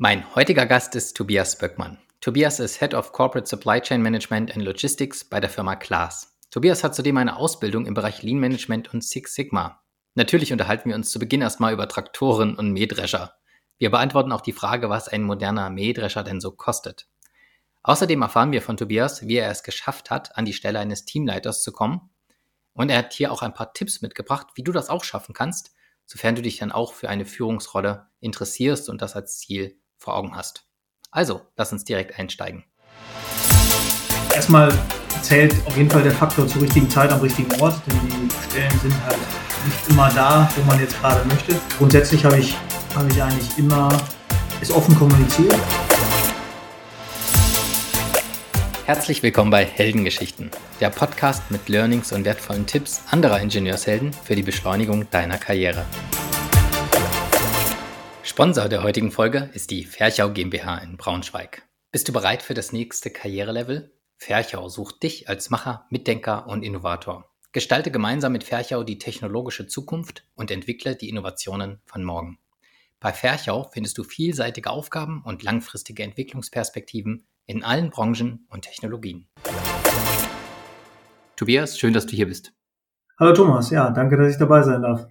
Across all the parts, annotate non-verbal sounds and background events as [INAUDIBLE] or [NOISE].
Mein heutiger Gast ist Tobias Böckmann. Tobias ist Head of Corporate Supply Chain Management and Logistics bei der Firma Klaas. Tobias hat zudem eine Ausbildung im Bereich Lean Management und Six Sigma. Natürlich unterhalten wir uns zu Beginn erstmal über Traktoren und Mähdrescher. Wir beantworten auch die Frage, was ein moderner Mähdrescher denn so kostet. Außerdem erfahren wir von Tobias, wie er es geschafft hat, an die Stelle eines Teamleiters zu kommen. Und er hat hier auch ein paar Tipps mitgebracht, wie du das auch schaffen kannst, sofern du dich dann auch für eine Führungsrolle interessierst und das als Ziel vor Augen hast. Also, lass uns direkt einsteigen. Erstmal zählt auf jeden Fall der Faktor zur richtigen Zeit am richtigen Ort, denn die Stellen sind halt nicht immer da, wo man jetzt gerade möchte. Grundsätzlich habe ich, habe ich eigentlich immer es offen kommuniziert. Herzlich willkommen bei Heldengeschichten, der Podcast mit Learnings und wertvollen Tipps anderer Ingenieurshelden für die Beschleunigung deiner Karriere. Sponsor der heutigen Folge ist die Ferchau GmbH in Braunschweig. Bist du bereit für das nächste Karrierelevel? Ferchau sucht dich als Macher, Mitdenker und Innovator. Gestalte gemeinsam mit Ferchau die technologische Zukunft und entwickle die Innovationen von morgen. Bei Ferchau findest du vielseitige Aufgaben und langfristige Entwicklungsperspektiven in allen Branchen und Technologien. Tobias, schön, dass du hier bist. Hallo Thomas, ja, danke, dass ich dabei sein darf.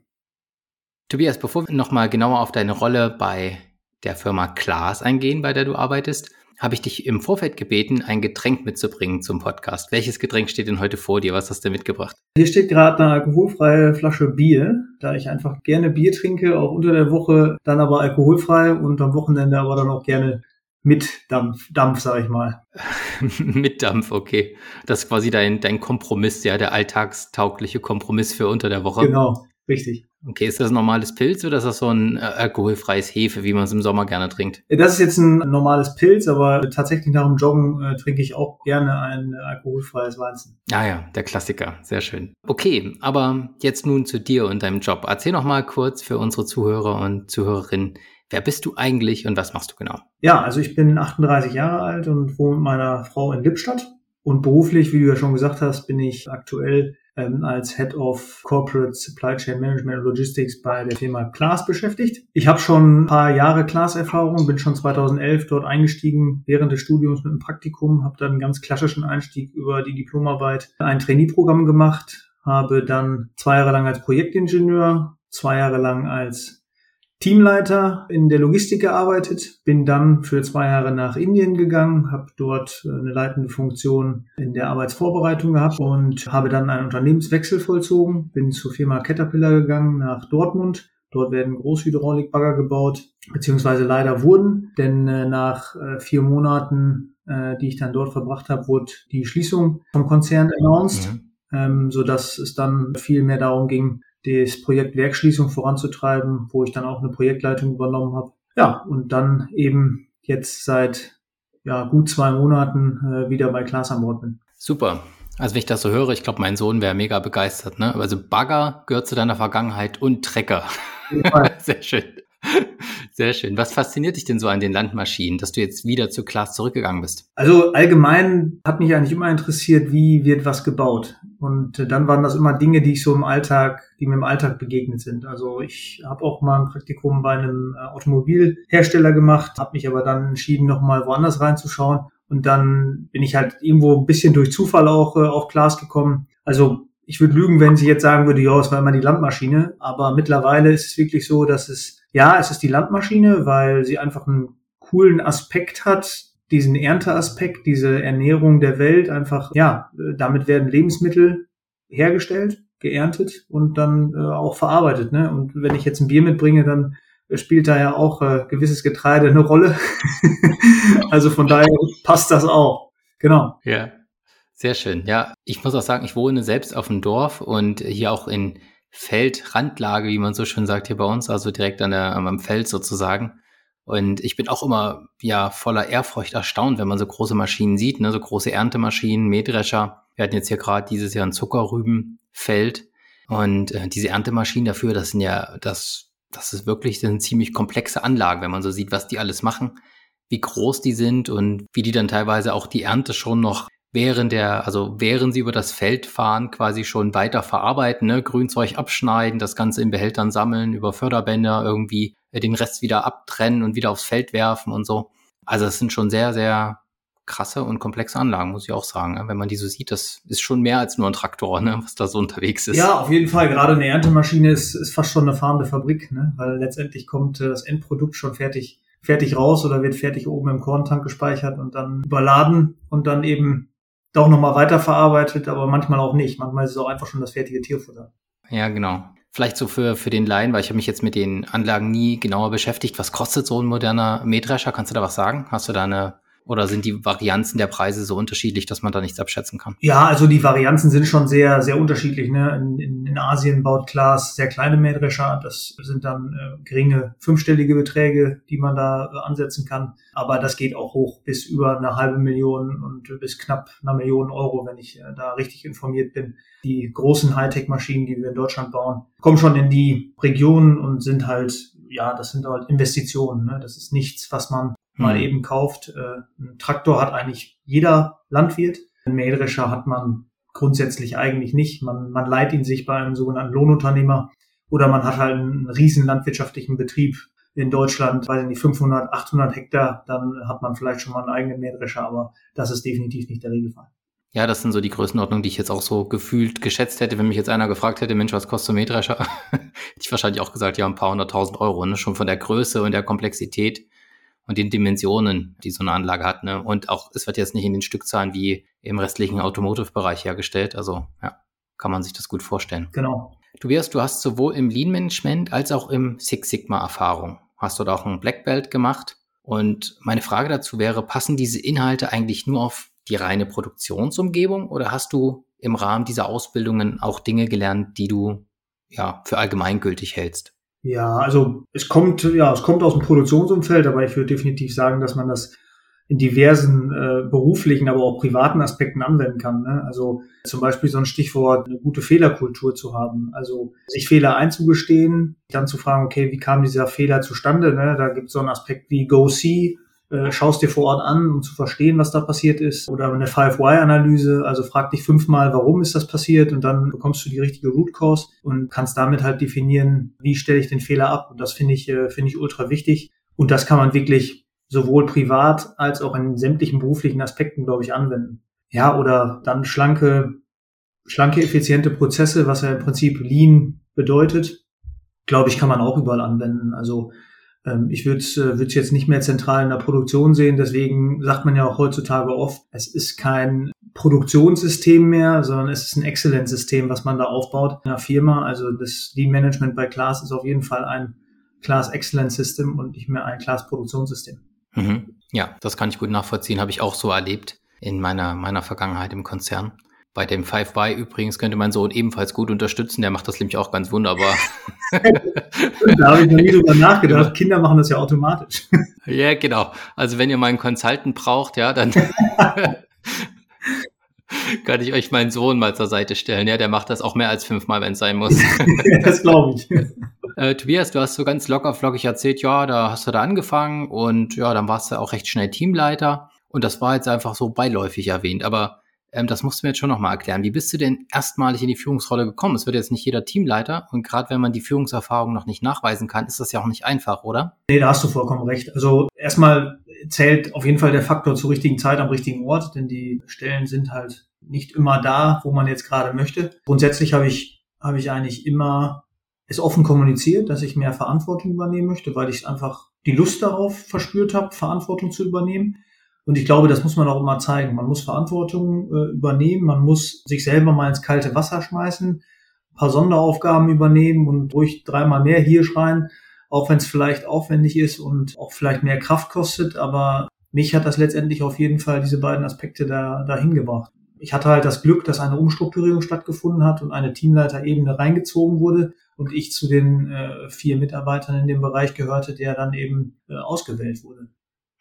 Tobias, bevor wir nochmal genauer auf deine Rolle bei der Firma Klaas eingehen, bei der du arbeitest, habe ich dich im Vorfeld gebeten, ein Getränk mitzubringen zum Podcast. Welches Getränk steht denn heute vor dir? Was hast du mitgebracht? Hier steht gerade eine alkoholfreie Flasche Bier, da ich einfach gerne Bier trinke, auch unter der Woche, dann aber alkoholfrei und am Wochenende aber dann auch gerne mit Dampf, Dampf, sag ich mal. [LAUGHS] mit Dampf, okay. Das ist quasi dein, dein Kompromiss, ja, der alltagstaugliche Kompromiss für unter der Woche. Genau, richtig. Okay, ist das ein normales Pilz oder ist das so ein äh, alkoholfreies Hefe, wie man es im Sommer gerne trinkt? Das ist jetzt ein normales Pilz, aber tatsächlich nach dem Joggen äh, trinke ich auch gerne ein alkoholfreies Weizen. Ah ja, der Klassiker, sehr schön. Okay, aber jetzt nun zu dir und deinem Job. Erzähl noch mal kurz für unsere Zuhörer und Zuhörerinnen, wer bist du eigentlich und was machst du genau? Ja, also ich bin 38 Jahre alt und wohne mit meiner Frau in Lippstadt. Und beruflich, wie du ja schon gesagt hast, bin ich aktuell ähm, als Head of Corporate Supply Chain Management Logistics bei der Firma Klaas beschäftigt. Ich habe schon ein paar Jahre Klaas-Erfahrung, bin schon 2011 dort eingestiegen während des Studiums mit einem Praktikum, habe dann einen ganz klassischen Einstieg über die Diplomarbeit ein Trainee-Programm gemacht, habe dann zwei Jahre lang als Projektingenieur, zwei Jahre lang als Teamleiter in der Logistik gearbeitet, bin dann für zwei Jahre nach Indien gegangen, habe dort äh, eine leitende Funktion in der Arbeitsvorbereitung gehabt und habe dann einen Unternehmenswechsel vollzogen, bin zur Firma Caterpillar gegangen nach Dortmund. Dort werden Großhydraulikbagger gebaut, beziehungsweise leider wurden, denn äh, nach äh, vier Monaten, die ich dann dort verbracht habe, wurde die Schließung vom Konzern announced, mhm. ähm, so dass es dann viel mehr darum ging, das Projekt Werkschließung voranzutreiben, wo ich dann auch eine Projektleitung übernommen habe. Ja, und dann eben jetzt seit ja, gut zwei Monaten äh, wieder bei Klaas an Bord bin. Super. Also wenn ich das so höre, ich glaube, mein Sohn wäre mega begeistert. Ne? Also Bagger gehört zu deiner Vergangenheit und Trecker. [LAUGHS] Sehr schön. [LAUGHS] Sehr schön. Was fasziniert dich denn so an den Landmaschinen, dass du jetzt wieder zu Klaas zurückgegangen bist? Also allgemein hat mich eigentlich immer interessiert, wie wird was gebaut. Und äh, dann waren das immer Dinge, die ich so im Alltag, die mir im Alltag begegnet sind. Also ich habe auch mal ein Praktikum bei einem äh, Automobilhersteller gemacht, habe mich aber dann entschieden, nochmal woanders reinzuschauen. Und dann bin ich halt irgendwo ein bisschen durch Zufall auch äh, auf Klaas gekommen. Also ich würde lügen, wenn sie jetzt sagen würde, ja, es war immer die Landmaschine. Aber mittlerweile ist es wirklich so, dass es ja, es ist die Landmaschine, weil sie einfach einen coolen Aspekt hat, diesen Ernteaspekt, diese Ernährung der Welt einfach, ja, damit werden Lebensmittel hergestellt, geerntet und dann äh, auch verarbeitet. Ne? Und wenn ich jetzt ein Bier mitbringe, dann spielt da ja auch äh, gewisses Getreide eine Rolle. [LAUGHS] also von daher passt das auch. Genau. Ja, sehr schön. Ja, ich muss auch sagen, ich wohne selbst auf dem Dorf und hier auch in Feldrandlage, wie man so schön sagt hier bei uns, also direkt an der, am Feld sozusagen. Und ich bin auch immer ja voller Ehrfurcht erstaunt, wenn man so große Maschinen sieht, ne, so große Erntemaschinen, Mähdrescher. Wir hatten jetzt hier gerade dieses Jahr ein Zuckerrübenfeld und äh, diese Erntemaschinen dafür, das sind ja das das ist wirklich eine ziemlich komplexe Anlage, wenn man so sieht, was die alles machen, wie groß die sind und wie die dann teilweise auch die Ernte schon noch während der, also während sie über das Feld fahren, quasi schon weiter verarbeiten, ne? Grünzeug abschneiden, das Ganze in Behältern sammeln, über Förderbänder irgendwie äh, den Rest wieder abtrennen und wieder aufs Feld werfen und so. Also es sind schon sehr, sehr krasse und komplexe Anlagen, muss ich auch sagen. Ne? Wenn man die so sieht, das ist schon mehr als nur ein Traktor, ne? was da so unterwegs ist. Ja, auf jeden Fall. Gerade eine Erntemaschine ist, ist fast schon eine fahrende Fabrik, ne? weil letztendlich kommt äh, das Endprodukt schon fertig, fertig raus oder wird fertig oben im Korntank gespeichert und dann überladen und dann eben doch nochmal weiterverarbeitet, aber manchmal auch nicht. Manchmal ist es auch einfach schon das fertige Tierfutter. Ja, genau. Vielleicht so für, für den Laien, weil ich habe mich jetzt mit den Anlagen nie genauer beschäftigt. Was kostet so ein moderner Mähdrescher? Kannst du da was sagen? Hast du da eine oder sind die Varianzen der Preise so unterschiedlich, dass man da nichts abschätzen kann? Ja, also die Varianzen sind schon sehr, sehr unterschiedlich. Ne? In, in, in Asien baut Klaas sehr kleine Mähdrescher. Das sind dann äh, geringe fünfstellige Beträge, die man da äh, ansetzen kann. Aber das geht auch hoch bis über eine halbe Million und bis knapp einer Million Euro, wenn ich äh, da richtig informiert bin. Die großen Hightech-Maschinen, die wir in Deutschland bauen, kommen schon in die Regionen und sind halt ja, das sind halt Investitionen. Ne? Das ist nichts, was man mal hm. eben kauft. Äh, ein Traktor hat eigentlich jeder Landwirt. Ein Mähdrescher hat man grundsätzlich eigentlich nicht. Man, man leiht ihn sich bei einem sogenannten Lohnunternehmer oder man hat halt einen riesen landwirtschaftlichen Betrieb in Deutschland, weiß ich nicht, 500, 800 Hektar, dann hat man vielleicht schon mal einen eigenen Mähdrescher, aber das ist definitiv nicht der Regelfall. Ja, das sind so die Größenordnungen, die ich jetzt auch so gefühlt geschätzt hätte. Wenn mich jetzt einer gefragt hätte, Mensch, was kostet ein Mähdrescher? [LAUGHS] hätte ich wahrscheinlich auch gesagt, ja, ein paar hunderttausend Euro, ne? schon von der Größe und der Komplexität und den Dimensionen, die so eine Anlage hat. Ne? Und auch, es wird jetzt nicht in den Stückzahlen wie im restlichen Automotive-Bereich hergestellt. Also ja, kann man sich das gut vorstellen. Genau. Tobias, du hast sowohl im Lean-Management als auch im Six Sigma Erfahrung. Hast du da auch ein Black Belt gemacht? Und meine Frage dazu wäre, passen diese Inhalte eigentlich nur auf die reine Produktionsumgebung oder hast du im Rahmen dieser Ausbildungen auch Dinge gelernt, die du ja für allgemeingültig hältst? Ja, also es kommt, ja, es kommt aus dem Produktionsumfeld, aber ich würde definitiv sagen, dass man das in diversen äh, beruflichen, aber auch privaten Aspekten anwenden kann. Ne? Also zum Beispiel so ein Stichwort, eine gute Fehlerkultur zu haben. Also sich Fehler einzugestehen, dann zu fragen, okay, wie kam dieser Fehler zustande? Ne? Da gibt es so einen Aspekt wie Go See, äh, schaust dir vor Ort an, um zu verstehen, was da passiert ist. Oder eine Five-Why-Analyse, also frag dich fünfmal, warum ist das passiert und dann bekommst du die richtige Root Cause und kannst damit halt definieren, wie stelle ich den Fehler ab. Und das finde ich, äh, finde ich ultra wichtig. Und das kann man wirklich sowohl privat als auch in sämtlichen beruflichen Aspekten, glaube ich, anwenden. Ja, oder dann schlanke, schlanke, effiziente Prozesse, was ja im Prinzip Lean bedeutet, glaube ich, kann man auch überall anwenden. Also ich würde es äh, jetzt nicht mehr zentral in der Produktion sehen. Deswegen sagt man ja auch heutzutage oft, es ist kein Produktionssystem mehr, sondern es ist ein Exzellenzsystem, was man da aufbaut in einer Firma. Also das Lean Management bei Class ist auf jeden Fall ein Class Excellence System und nicht mehr ein Class Produktionssystem. Mhm. Ja, das kann ich gut nachvollziehen, habe ich auch so erlebt in meiner, meiner Vergangenheit im Konzern. Bei dem 5Y übrigens könnte mein Sohn ebenfalls gut unterstützen. Der macht das nämlich auch ganz wunderbar. [LAUGHS] da habe ich noch nie drüber nachgedacht. Kinder machen das ja automatisch. ja, genau. Also wenn ihr mal einen Consultant braucht, ja, dann [LAUGHS] kann ich euch meinen Sohn mal zur Seite stellen. Ja, der macht das auch mehr als fünfmal, wenn es sein muss. [LAUGHS] das glaube ich. Äh, Tobias, du hast so ganz locker flockig erzählt, ja, da hast du da angefangen und ja, dann warst du auch recht schnell Teamleiter. Und das war jetzt einfach so beiläufig erwähnt. Aber ähm, das musst du mir jetzt schon nochmal erklären. Wie bist du denn erstmalig in die Führungsrolle gekommen? Es wird jetzt nicht jeder Teamleiter und gerade wenn man die Führungserfahrung noch nicht nachweisen kann, ist das ja auch nicht einfach, oder? Nee, da hast du vollkommen recht. Also erstmal zählt auf jeden Fall der Faktor zur richtigen Zeit am richtigen Ort, denn die Stellen sind halt nicht immer da, wo man jetzt gerade möchte. Grundsätzlich habe ich, habe ich eigentlich immer es offen kommuniziert, dass ich mehr Verantwortung übernehmen möchte, weil ich einfach die Lust darauf verspürt habe, Verantwortung zu übernehmen. Und ich glaube, das muss man auch immer zeigen. Man muss Verantwortung äh, übernehmen, man muss sich selber mal ins kalte Wasser schmeißen, ein paar Sonderaufgaben übernehmen und ruhig dreimal mehr hier schreien, auch wenn es vielleicht aufwendig ist und auch vielleicht mehr Kraft kostet. Aber mich hat das letztendlich auf jeden Fall diese beiden Aspekte da dahin gebracht. Ich hatte halt das Glück, dass eine Umstrukturierung stattgefunden hat und eine Teamleiterebene reingezogen wurde und ich zu den äh, vier Mitarbeitern in dem Bereich gehörte, der dann eben äh, ausgewählt wurde.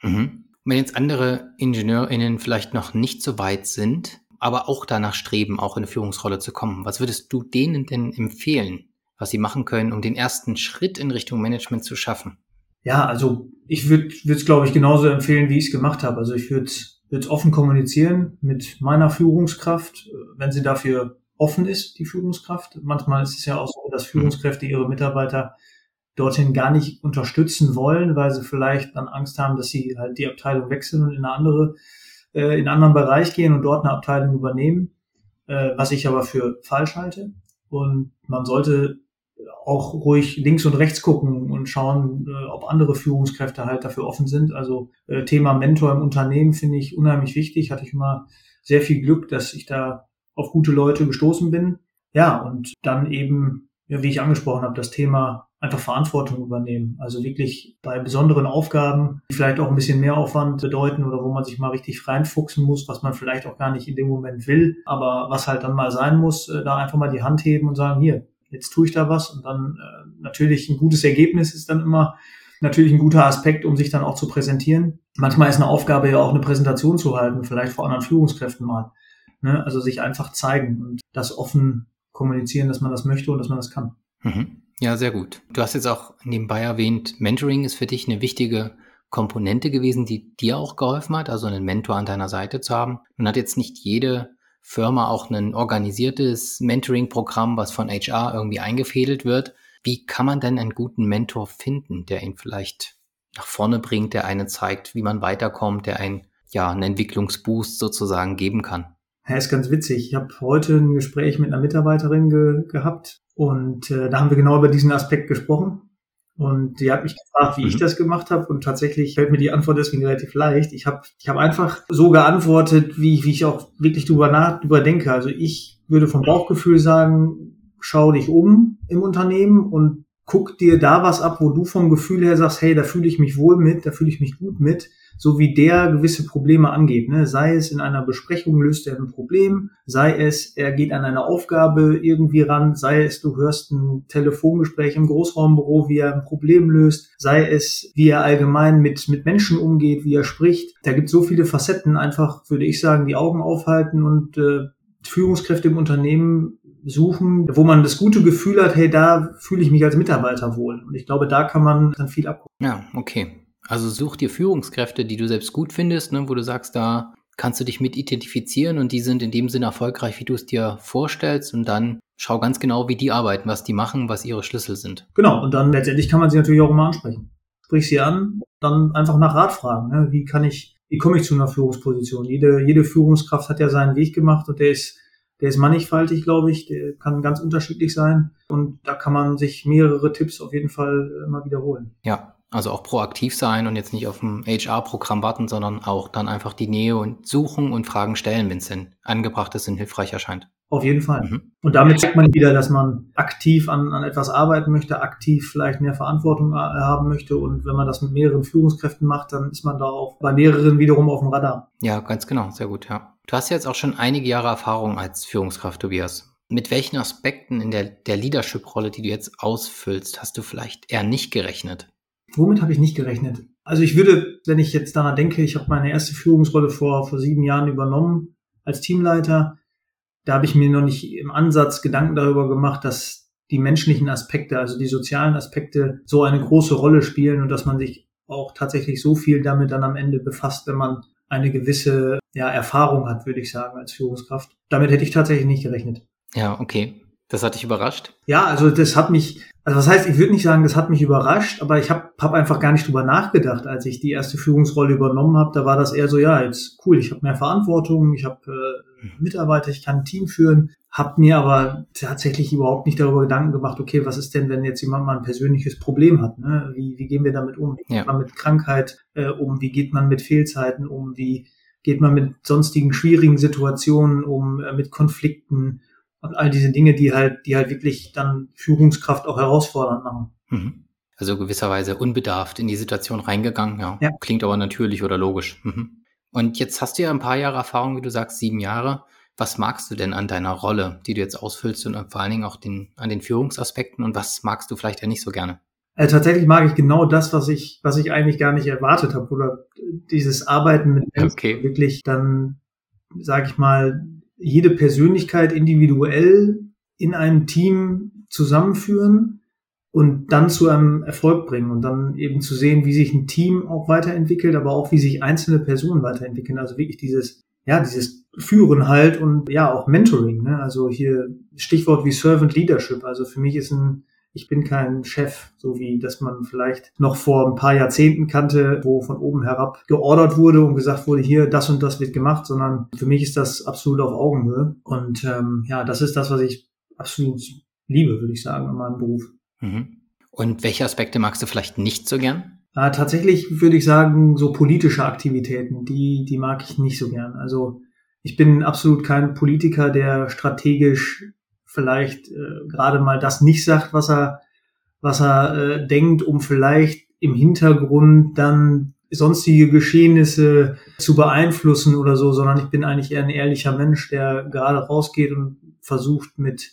Mhm. Wenn jetzt andere IngenieurInnen vielleicht noch nicht so weit sind, aber auch danach streben, auch in eine Führungsrolle zu kommen, was würdest du denen denn empfehlen, was sie machen können, um den ersten Schritt in Richtung Management zu schaffen? Ja, also ich würde es, glaube ich, genauso empfehlen, wie ich es gemacht habe. Also ich würde es offen kommunizieren mit meiner Führungskraft, wenn sie dafür offen ist, die Führungskraft. Manchmal ist es ja auch so, dass Führungskräfte ihre Mitarbeiter dorthin gar nicht unterstützen wollen, weil sie vielleicht dann Angst haben, dass sie halt die Abteilung wechseln und in eine andere, äh, in einen anderen Bereich gehen und dort eine Abteilung übernehmen, äh, was ich aber für falsch halte. Und man sollte auch ruhig links und rechts gucken und schauen, äh, ob andere Führungskräfte halt dafür offen sind. Also äh, Thema Mentor im Unternehmen finde ich unheimlich wichtig. Hatte ich immer sehr viel Glück, dass ich da auf gute Leute gestoßen bin. Ja, und dann eben, ja, wie ich angesprochen habe, das Thema einfach Verantwortung übernehmen. Also wirklich bei besonderen Aufgaben, die vielleicht auch ein bisschen mehr Aufwand bedeuten oder wo man sich mal richtig reinfuchsen muss, was man vielleicht auch gar nicht in dem Moment will, aber was halt dann mal sein muss, äh, da einfach mal die Hand heben und sagen, hier, jetzt tue ich da was und dann äh, natürlich ein gutes Ergebnis ist dann immer natürlich ein guter Aspekt, um sich dann auch zu präsentieren. Manchmal ist eine Aufgabe ja auch eine Präsentation zu halten, vielleicht vor anderen Führungskräften mal. Ne? Also sich einfach zeigen und das offen kommunizieren, dass man das möchte und dass man das kann. Mhm. Ja, sehr gut. Du hast jetzt auch nebenbei erwähnt, Mentoring ist für dich eine wichtige Komponente gewesen, die dir auch geholfen hat, also einen Mentor an deiner Seite zu haben. Nun hat jetzt nicht jede Firma auch ein organisiertes Mentoring-Programm, was von HR irgendwie eingefädelt wird. Wie kann man denn einen guten Mentor finden, der ihn vielleicht nach vorne bringt, der einen zeigt, wie man weiterkommt, der einen ja einen Entwicklungsboost sozusagen geben kann? Ja, ist ganz witzig. Ich habe heute ein Gespräch mit einer Mitarbeiterin ge gehabt und äh, da haben wir genau über diesen Aspekt gesprochen. Und die hat mich gefragt, wie mhm. ich das gemacht habe. Und tatsächlich fällt mir die Antwort deswegen relativ leicht. Ich habe ich hab einfach so geantwortet, wie, wie ich auch wirklich drüber nach, drüber denke. Also ich würde vom Bauchgefühl sagen, schau dich um im Unternehmen und guck dir da was ab, wo du vom Gefühl her sagst, hey, da fühle ich mich wohl mit, da fühle ich mich gut mit so wie der gewisse Probleme angeht. Ne? Sei es in einer Besprechung löst er ein Problem, sei es er geht an eine Aufgabe irgendwie ran, sei es du hörst ein Telefongespräch im Großraumbüro, wie er ein Problem löst, sei es wie er allgemein mit, mit Menschen umgeht, wie er spricht. Da gibt so viele Facetten, einfach würde ich sagen, die Augen aufhalten und äh, Führungskräfte im Unternehmen suchen, wo man das gute Gefühl hat, hey, da fühle ich mich als Mitarbeiter wohl. Und ich glaube, da kann man dann viel abgucken. Ja, okay. Also such dir Führungskräfte, die du selbst gut findest, ne, wo du sagst, da kannst du dich mit identifizieren und die sind in dem Sinne erfolgreich, wie du es dir vorstellst und dann schau ganz genau, wie die arbeiten, was die machen, was ihre Schlüssel sind. Genau, und dann letztendlich kann man sie natürlich auch immer ansprechen. Sprich sie an, dann einfach nach Rat fragen. Ne? Wie kann ich, wie komme ich zu einer Führungsposition? Jede, jede Führungskraft hat ja seinen Weg gemacht und der ist, der ist mannigfaltig, glaube ich, der kann ganz unterschiedlich sein und da kann man sich mehrere Tipps auf jeden Fall immer wiederholen. Ja, also auch proaktiv sein und jetzt nicht auf ein HR-Programm warten, sondern auch dann einfach die Nähe und suchen und Fragen stellen, wenn es denn angebracht ist und hilfreich erscheint. Auf jeden Fall. Mhm. Und damit zeigt man wieder, dass man aktiv an, an etwas arbeiten möchte, aktiv vielleicht mehr Verantwortung äh, haben möchte. Und wenn man das mit mehreren Führungskräften macht, dann ist man da auch bei mehreren wiederum auf dem Radar. Ja, ganz genau. Sehr gut, ja. Du hast jetzt auch schon einige Jahre Erfahrung als Führungskraft, Tobias. Mit welchen Aspekten in der, der Leadership-Rolle, die du jetzt ausfüllst, hast du vielleicht eher nicht gerechnet? Womit habe ich nicht gerechnet? Also ich würde, wenn ich jetzt daran denke, ich habe meine erste Führungsrolle vor, vor sieben Jahren übernommen als Teamleiter. Da habe ich mir noch nicht im Ansatz Gedanken darüber gemacht, dass die menschlichen Aspekte, also die sozialen Aspekte so eine große Rolle spielen und dass man sich auch tatsächlich so viel damit dann am Ende befasst, wenn man eine gewisse ja, Erfahrung hat, würde ich sagen, als Führungskraft. Damit hätte ich tatsächlich nicht gerechnet. Ja, okay. Das hat dich überrascht? Ja, also das hat mich, also was heißt, ich würde nicht sagen, das hat mich überrascht, aber ich habe hab einfach gar nicht drüber nachgedacht, als ich die erste Führungsrolle übernommen habe. Da war das eher so, ja, jetzt cool, ich habe mehr Verantwortung, ich habe äh, Mitarbeiter, ich kann ein Team führen, habe mir aber tatsächlich überhaupt nicht darüber Gedanken gemacht, okay, was ist denn, wenn jetzt jemand mal ein persönliches Problem hat? Ne? Wie, wie gehen wir damit um? Wie geht man mit Krankheit äh, um? Wie geht man mit Fehlzeiten um? Wie geht man mit sonstigen schwierigen Situationen um, äh, mit Konflikten? Und all diese Dinge, die halt, die halt wirklich dann Führungskraft auch herausfordernd machen. Mhm. Also gewisserweise unbedarft in die Situation reingegangen, ja. ja. Klingt aber natürlich oder logisch. Mhm. Und jetzt hast du ja ein paar Jahre Erfahrung, wie du sagst, sieben Jahre. Was magst du denn an deiner Rolle, die du jetzt ausfüllst und vor allen Dingen auch den, an den Führungsaspekten und was magst du vielleicht ja nicht so gerne? Also tatsächlich mag ich genau das, was ich, was ich eigentlich gar nicht erwartet habe oder dieses Arbeiten mit Menschen okay. wirklich dann, sage ich mal, jede Persönlichkeit individuell in einem Team zusammenführen und dann zu einem Erfolg bringen und dann eben zu sehen, wie sich ein Team auch weiterentwickelt, aber auch wie sich einzelne Personen weiterentwickeln. Also wirklich dieses, ja, dieses Führen halt und ja, auch Mentoring. Ne? Also hier Stichwort wie Servant Leadership. Also für mich ist ein, ich bin kein Chef, so wie das man vielleicht noch vor ein paar Jahrzehnten kannte, wo von oben herab geordert wurde und gesagt wurde, hier, das und das wird gemacht, sondern für mich ist das absolut auf Augenhöhe. Und ähm, ja, das ist das, was ich absolut liebe, würde ich sagen, an meinem Beruf. Mhm. Und welche Aspekte magst du vielleicht nicht so gern? Ja, tatsächlich würde ich sagen, so politische Aktivitäten, die, die mag ich nicht so gern. Also ich bin absolut kein Politiker, der strategisch vielleicht äh, gerade mal das nicht sagt, was er, was er äh, denkt, um vielleicht im Hintergrund dann sonstige Geschehnisse zu beeinflussen oder so, sondern ich bin eigentlich eher ein ehrlicher Mensch, der gerade rausgeht und versucht mit,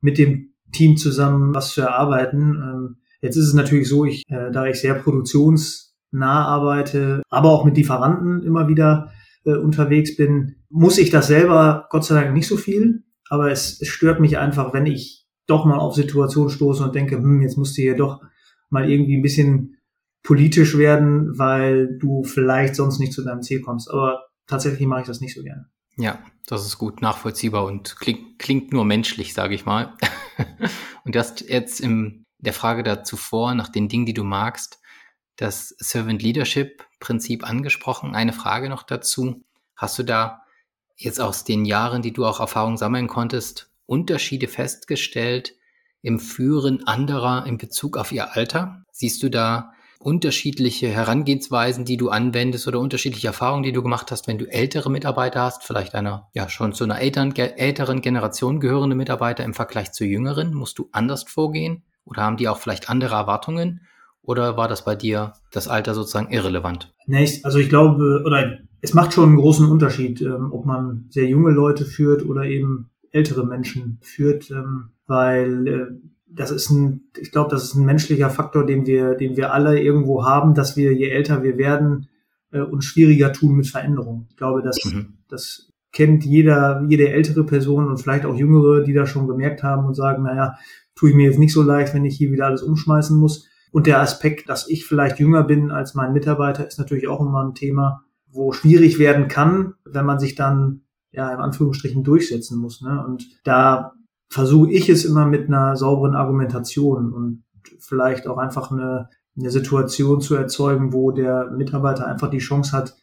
mit dem Team zusammen was zu erarbeiten. Ähm, jetzt ist es natürlich so, ich, äh, da ich sehr produktionsnah arbeite, aber auch mit Lieferanten immer wieder äh, unterwegs bin, muss ich das selber Gott sei Dank nicht so viel. Aber es, es stört mich einfach, wenn ich doch mal auf Situationen stoße und denke, hm, jetzt musst du hier doch mal irgendwie ein bisschen politisch werden, weil du vielleicht sonst nicht zu deinem Ziel kommst. Aber tatsächlich mache ich das nicht so gerne. Ja, das ist gut nachvollziehbar und klingt, klingt nur menschlich, sage ich mal. [LAUGHS] und du hast jetzt in der Frage dazu vor, nach den Dingen, die du magst, das Servant Leadership Prinzip angesprochen. Eine Frage noch dazu. Hast du da jetzt aus den Jahren, die du auch Erfahrung sammeln konntest, Unterschiede festgestellt im Führen anderer in Bezug auf ihr Alter? Siehst du da unterschiedliche Herangehensweisen, die du anwendest oder unterschiedliche Erfahrungen, die du gemacht hast, wenn du ältere Mitarbeiter hast, vielleicht einer, ja, schon zu einer älteren, älteren Generation gehörende Mitarbeiter im Vergleich zu jüngeren? Musst du anders vorgehen? Oder haben die auch vielleicht andere Erwartungen? Oder war das bei dir das Alter sozusagen irrelevant? Nee, also ich glaube, oder es macht schon einen großen Unterschied, ähm, ob man sehr junge Leute führt oder eben ältere Menschen führt, ähm, weil äh, das ist ein, ich glaube, das ist ein menschlicher Faktor, den wir, den wir alle irgendwo haben, dass wir, je älter wir werden, äh, uns schwieriger tun mit Veränderungen. Ich glaube, das, mhm. das kennt jeder, jede ältere Person und vielleicht auch jüngere, die das schon gemerkt haben und sagen, naja, tue ich mir jetzt nicht so leicht, wenn ich hier wieder alles umschmeißen muss. Und der Aspekt, dass ich vielleicht jünger bin als mein Mitarbeiter, ist natürlich auch immer ein Thema, wo schwierig werden kann, wenn man sich dann ja im Anführungsstrichen durchsetzen muss. Ne? Und da versuche ich es immer mit einer sauberen Argumentation und vielleicht auch einfach eine, eine Situation zu erzeugen, wo der Mitarbeiter einfach die Chance hat,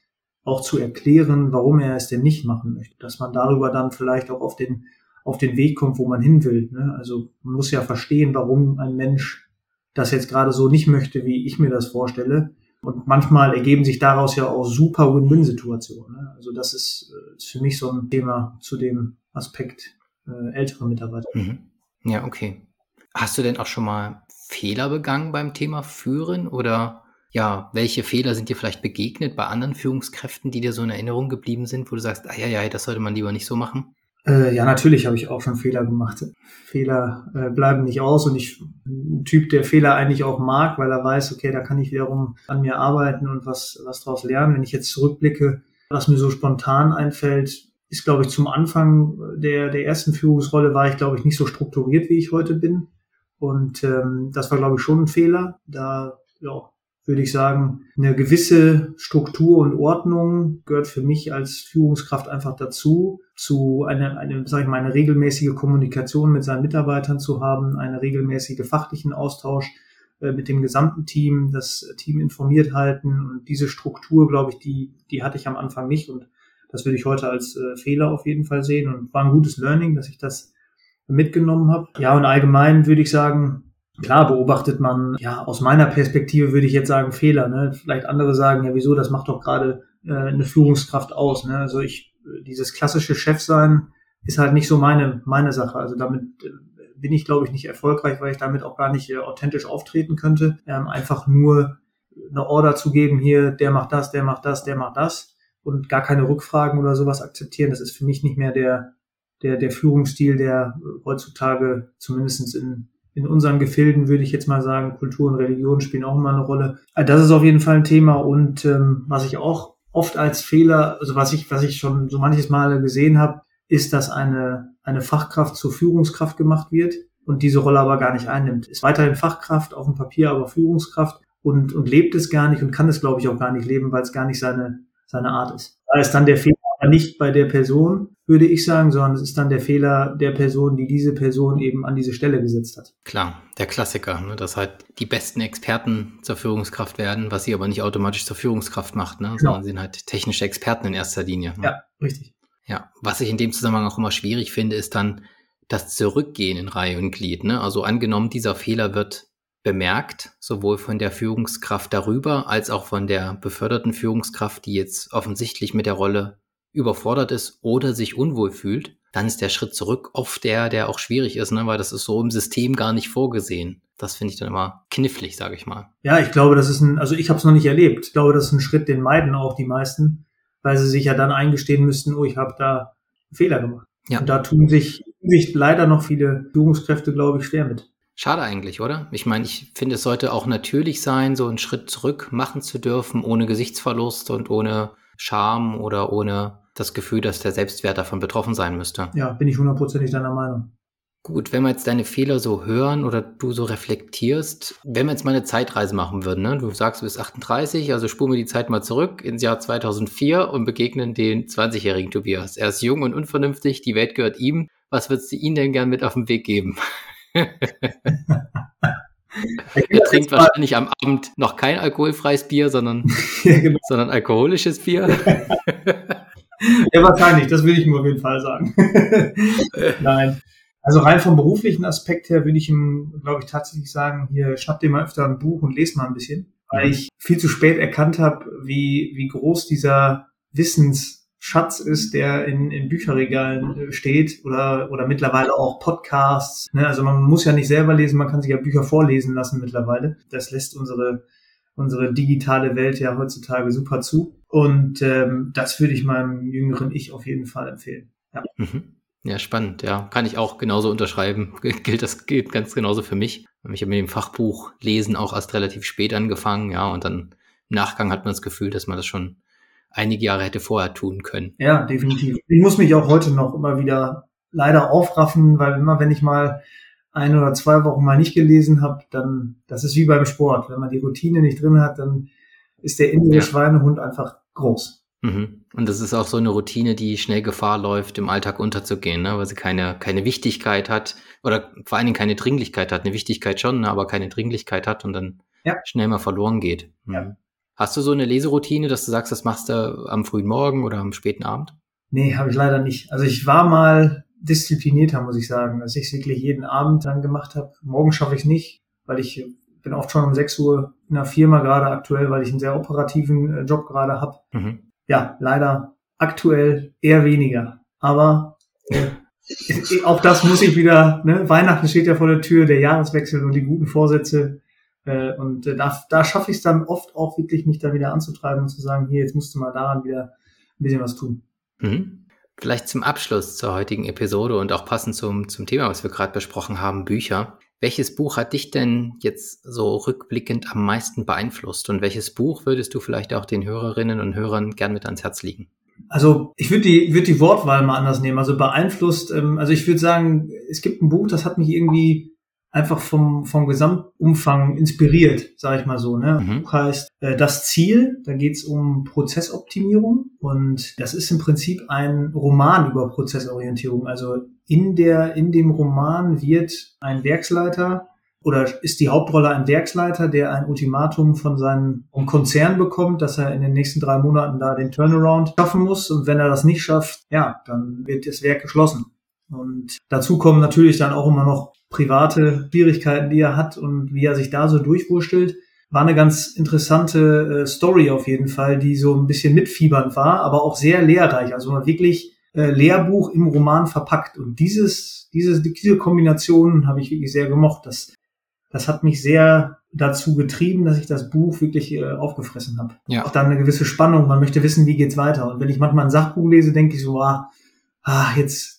auch zu erklären, warum er es denn nicht machen möchte. Dass man darüber dann vielleicht auch auf den, auf den Weg kommt, wo man hin will. Ne? Also man muss ja verstehen, warum ein Mensch das jetzt gerade so nicht möchte, wie ich mir das vorstelle. Und manchmal ergeben sich daraus ja auch super Win-Win-Situationen. Ne? Also das ist, äh, ist für mich so ein Thema zu dem Aspekt äh, ältere Mitarbeiter. Mhm. Ja, okay. Hast du denn auch schon mal Fehler begangen beim Thema Führen oder ja, welche Fehler sind dir vielleicht begegnet bei anderen Führungskräften, die dir so in Erinnerung geblieben sind, wo du sagst, ah ja, ja, das sollte man lieber nicht so machen? Äh, ja, natürlich habe ich auch schon Fehler gemacht. Fehler äh, bleiben nicht aus und ich ein Typ, der Fehler eigentlich auch mag, weil er weiß, okay, da kann ich wiederum an mir arbeiten und was, was daraus lernen. Wenn ich jetzt zurückblicke, was mir so spontan einfällt, ist, glaube ich, zum Anfang der, der ersten Führungsrolle war ich, glaube ich, nicht so strukturiert, wie ich heute bin. Und ähm, das war, glaube ich, schon ein Fehler. Da ja, würde ich sagen, eine gewisse Struktur und Ordnung gehört für mich als Führungskraft einfach dazu, zu einer, eine, sag ich mal, eine regelmäßige Kommunikation mit seinen Mitarbeitern zu haben, eine regelmäßige fachlichen Austausch äh, mit dem gesamten Team, das Team informiert halten. Und diese Struktur, glaube ich, die, die hatte ich am Anfang nicht. Und das würde ich heute als äh, Fehler auf jeden Fall sehen. Und war ein gutes Learning, dass ich das mitgenommen habe. Ja, und allgemein würde ich sagen, klar beobachtet man, ja, aus meiner Perspektive würde ich jetzt sagen Fehler. Ne? Vielleicht andere sagen, ja, wieso, das macht doch gerade äh, eine Führungskraft aus. Ne? Also ich, dieses klassische Chefsein ist halt nicht so meine, meine Sache. Also damit äh, bin ich, glaube ich, nicht erfolgreich, weil ich damit auch gar nicht äh, authentisch auftreten könnte. Ähm, einfach nur eine Order zu geben, hier, der macht das, der macht das, der macht das und gar keine Rückfragen oder sowas akzeptieren. Das ist für mich nicht mehr der, der, der Führungsstil, der heutzutage zumindest in, in unseren Gefilden, würde ich jetzt mal sagen, Kultur und Religion spielen auch immer eine Rolle. Also das ist auf jeden Fall ein Thema und ähm, was ich auch oft als Fehler, also was ich, was ich schon so manches Mal gesehen habe, ist, dass eine, eine Fachkraft zur Führungskraft gemacht wird und diese Rolle aber gar nicht einnimmt. Ist weiterhin Fachkraft auf dem Papier, aber Führungskraft und, und lebt es gar nicht und kann es, glaube ich, auch gar nicht leben, weil es gar nicht seine, seine Art ist. Da ist dann der Fehler aber nicht bei der Person, würde ich sagen, sondern es ist dann der Fehler der Person, die diese Person eben an diese Stelle gesetzt hat. Klar, der Klassiker, ne, dass halt die besten Experten zur Führungskraft werden, was sie aber nicht automatisch zur Führungskraft macht, ne, genau. sondern sie sind halt technische Experten in erster Linie. Ne? Ja, richtig. Ja, was ich in dem Zusammenhang auch immer schwierig finde, ist dann das Zurückgehen in Reihe und Glied. Ne? Also angenommen, dieser Fehler wird bemerkt, sowohl von der Führungskraft darüber als auch von der beförderten Führungskraft, die jetzt offensichtlich mit der Rolle überfordert ist oder sich unwohl fühlt, dann ist der Schritt zurück oft der, der auch schwierig ist, ne? weil das ist so im System gar nicht vorgesehen. Das finde ich dann immer knifflig, sage ich mal. Ja, ich glaube, das ist ein, also ich habe es noch nicht erlebt. Ich glaube, das ist ein Schritt, den meiden auch die meisten, weil sie sich ja dann eingestehen müssten, oh, ich habe da einen Fehler gemacht. Ja. Und da tun sich, sich leider noch viele Führungskräfte, glaube ich, schwer mit. Schade eigentlich, oder? Ich meine, ich finde, es sollte auch natürlich sein, so einen Schritt zurück machen zu dürfen, ohne Gesichtsverlust und ohne Scham oder ohne das Gefühl, dass der Selbstwert davon betroffen sein müsste. Ja, bin ich hundertprozentig deiner Meinung. Gut, wenn wir jetzt deine Fehler so hören oder du so reflektierst, wenn wir jetzt mal eine Zeitreise machen würden, ne? du sagst, du bist 38, also spuren wir die Zeit mal zurück ins Jahr 2004 und begegnen den 20-jährigen Tobias. Er ist jung und unvernünftig, die Welt gehört ihm. Was würdest du ihm denn gern mit auf den Weg geben? [LAUGHS] [LAUGHS] er trinkt wahrscheinlich am Abend noch kein alkoholfreies Bier, sondern, [LAUGHS] ja, genau. sondern alkoholisches Bier. [LAUGHS] ja, wahrscheinlich, das will ich ihm auf jeden Fall sagen. [LAUGHS] Nein. Also rein vom beruflichen Aspekt her würde ich ihm, glaube ich, tatsächlich sagen, hier schnapp dir mal öfter ein Buch und lese mal ein bisschen, weil mhm. ich viel zu spät erkannt habe, wie, wie groß dieser Wissensschatz ist, der in, in Bücherregalen äh, steht oder, oder mittlerweile auch Podcasts. Ne? Also man muss ja nicht selber lesen, man kann sich ja Bücher vorlesen lassen mittlerweile. Das lässt unsere, unsere digitale Welt ja heutzutage super zu. Und ähm, das würde ich meinem jüngeren Ich auf jeden Fall empfehlen. Ja. Mhm. Ja, spannend, ja. Kann ich auch genauso unterschreiben. [LAUGHS] Gilt das gilt ganz genauso für mich. Ich habe mit dem Fachbuch Lesen auch erst relativ spät angefangen, ja, und dann im Nachgang hat man das Gefühl, dass man das schon einige Jahre hätte vorher tun können. Ja, definitiv. Ich muss mich auch heute noch immer wieder leider aufraffen, weil immer wenn ich mal ein oder zwei Wochen mal nicht gelesen habe, dann, das ist wie beim Sport. Wenn man die Routine nicht drin hat, dann ist der innere ja. Schweinehund einfach groß. Mhm. Und das ist auch so eine Routine, die schnell Gefahr läuft, im Alltag unterzugehen, ne? weil sie keine, keine Wichtigkeit hat oder vor allen Dingen keine Dringlichkeit hat. Eine Wichtigkeit schon, aber keine Dringlichkeit hat und dann ja. schnell mal verloren geht. Mhm. Ja. Hast du so eine Leseroutine, dass du sagst, das machst du am frühen Morgen oder am späten Abend? Nee, habe ich leider nicht. Also ich war mal disziplinierter, muss ich sagen, dass ich es wirklich jeden Abend dann gemacht habe. Morgen schaffe ich es nicht, weil ich bin oft schon um 6 Uhr in der Firma gerade aktuell, weil ich einen sehr operativen äh, Job gerade habe. Mhm ja, leider aktuell eher weniger. Aber äh, [LAUGHS] auch das muss ich wieder, ne? Weihnachten steht ja vor der Tür, der Jahreswechsel und die guten Vorsätze. Äh, und äh, da, da schaffe ich es dann oft auch wirklich, mich da wieder anzutreiben und zu sagen, hier, jetzt musst du mal daran wieder ein bisschen was tun. Mhm. Vielleicht zum Abschluss zur heutigen Episode und auch passend zum, zum Thema, was wir gerade besprochen haben, Bücher. Welches Buch hat dich denn jetzt so rückblickend am meisten beeinflusst und welches Buch würdest du vielleicht auch den Hörerinnen und Hörern gern mit ans Herz legen? Also ich würde die, würd die Wortwahl mal anders nehmen. Also beeinflusst, ähm, also ich würde sagen, es gibt ein Buch, das hat mich irgendwie einfach vom, vom Gesamtumfang inspiriert, sage ich mal so. Ne? Mhm. Buch heißt äh, Das Ziel, da geht es um Prozessoptimierung und das ist im Prinzip ein Roman über Prozessorientierung. Also in der, in dem Roman wird ein Werksleiter oder ist die Hauptrolle ein Werksleiter, der ein Ultimatum von seinem Konzern bekommt, dass er in den nächsten drei Monaten da den Turnaround schaffen muss. Und wenn er das nicht schafft, ja, dann wird das Werk geschlossen. Und dazu kommen natürlich dann auch immer noch private Schwierigkeiten, die er hat und wie er sich da so durchwurschtelt. War eine ganz interessante äh, Story auf jeden Fall, die so ein bisschen mitfiebernd war, aber auch sehr lehrreich. Also man wirklich äh, Lehrbuch im Roman verpackt. Und dieses, diese, diese Kombination habe ich wirklich sehr gemocht. Das, das hat mich sehr dazu getrieben, dass ich das Buch wirklich äh, aufgefressen habe. Ja. Auch dann eine gewisse Spannung. Man möchte wissen, wie geht's weiter. Und wenn ich manchmal ein Sachbuch lese, denke ich so, ah, ah jetzt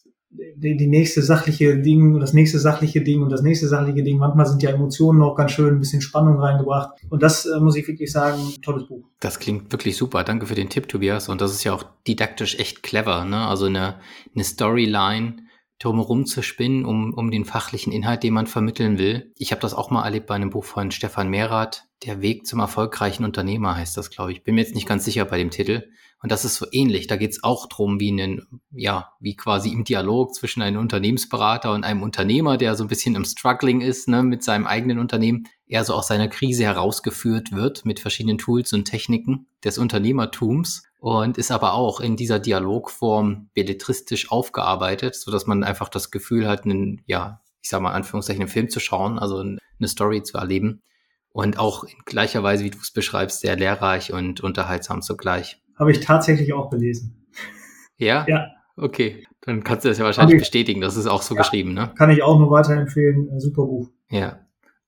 die, die nächste sachliche Ding und das nächste sachliche Ding und das nächste sachliche Ding. Manchmal sind ja Emotionen auch ganz schön, ein bisschen Spannung reingebracht. Und das äh, muss ich wirklich sagen, tolles Buch. Das klingt wirklich super. Danke für den Tipp, Tobias. Und das ist ja auch didaktisch echt clever. Ne? Also eine, eine Storyline, drumherum zu spinnen, um, um den fachlichen Inhalt, den man vermitteln will. Ich habe das auch mal erlebt bei einem Buch von Stefan Mehrath. Der Weg zum erfolgreichen Unternehmer heißt das, glaube ich. Bin mir jetzt nicht ganz sicher bei dem Titel. Und das ist so ähnlich. Da geht es auch drum, wie einen, ja, wie quasi im Dialog zwischen einem Unternehmensberater und einem Unternehmer, der so ein bisschen im Struggling ist, ne, mit seinem eigenen Unternehmen, er so aus seiner Krise herausgeführt wird mit verschiedenen Tools und Techniken des Unternehmertums und ist aber auch in dieser Dialogform belletristisch aufgearbeitet, so dass man einfach das Gefühl hat, einen, ja, ich sag mal, Anführungszeichen, einen Film zu schauen, also eine Story zu erleben. Und auch in gleicher Weise, wie du es beschreibst, sehr lehrreich und unterhaltsam zugleich. Habe ich tatsächlich auch gelesen. Ja? Ja. Okay. Dann kannst du das ja wahrscheinlich bestätigen. Das ist auch so ja, geschrieben, ne? Kann ich auch nur weiterempfehlen. Super Buch. Ja.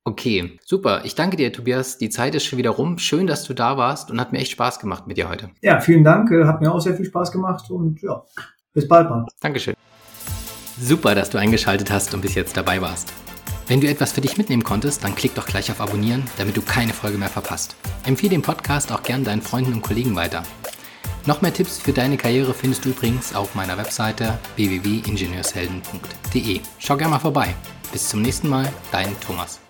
Okay, super. Ich danke dir, Tobias. Die Zeit ist schon wieder rum. Schön, dass du da warst und hat mir echt Spaß gemacht mit dir heute. Ja, vielen Dank. Äh, hat mir auch sehr viel Spaß gemacht und ja, bis bald mal. Dankeschön. Super, dass du eingeschaltet hast und bis jetzt dabei warst. Wenn du etwas für dich mitnehmen konntest, dann klick doch gleich auf Abonnieren, damit du keine Folge mehr verpasst. Empfehle den Podcast auch gern deinen Freunden und Kollegen weiter. Noch mehr Tipps für deine Karriere findest du übrigens auf meiner Webseite www.ingenieurshelden.de. Schau gerne mal vorbei. Bis zum nächsten Mal, dein Thomas.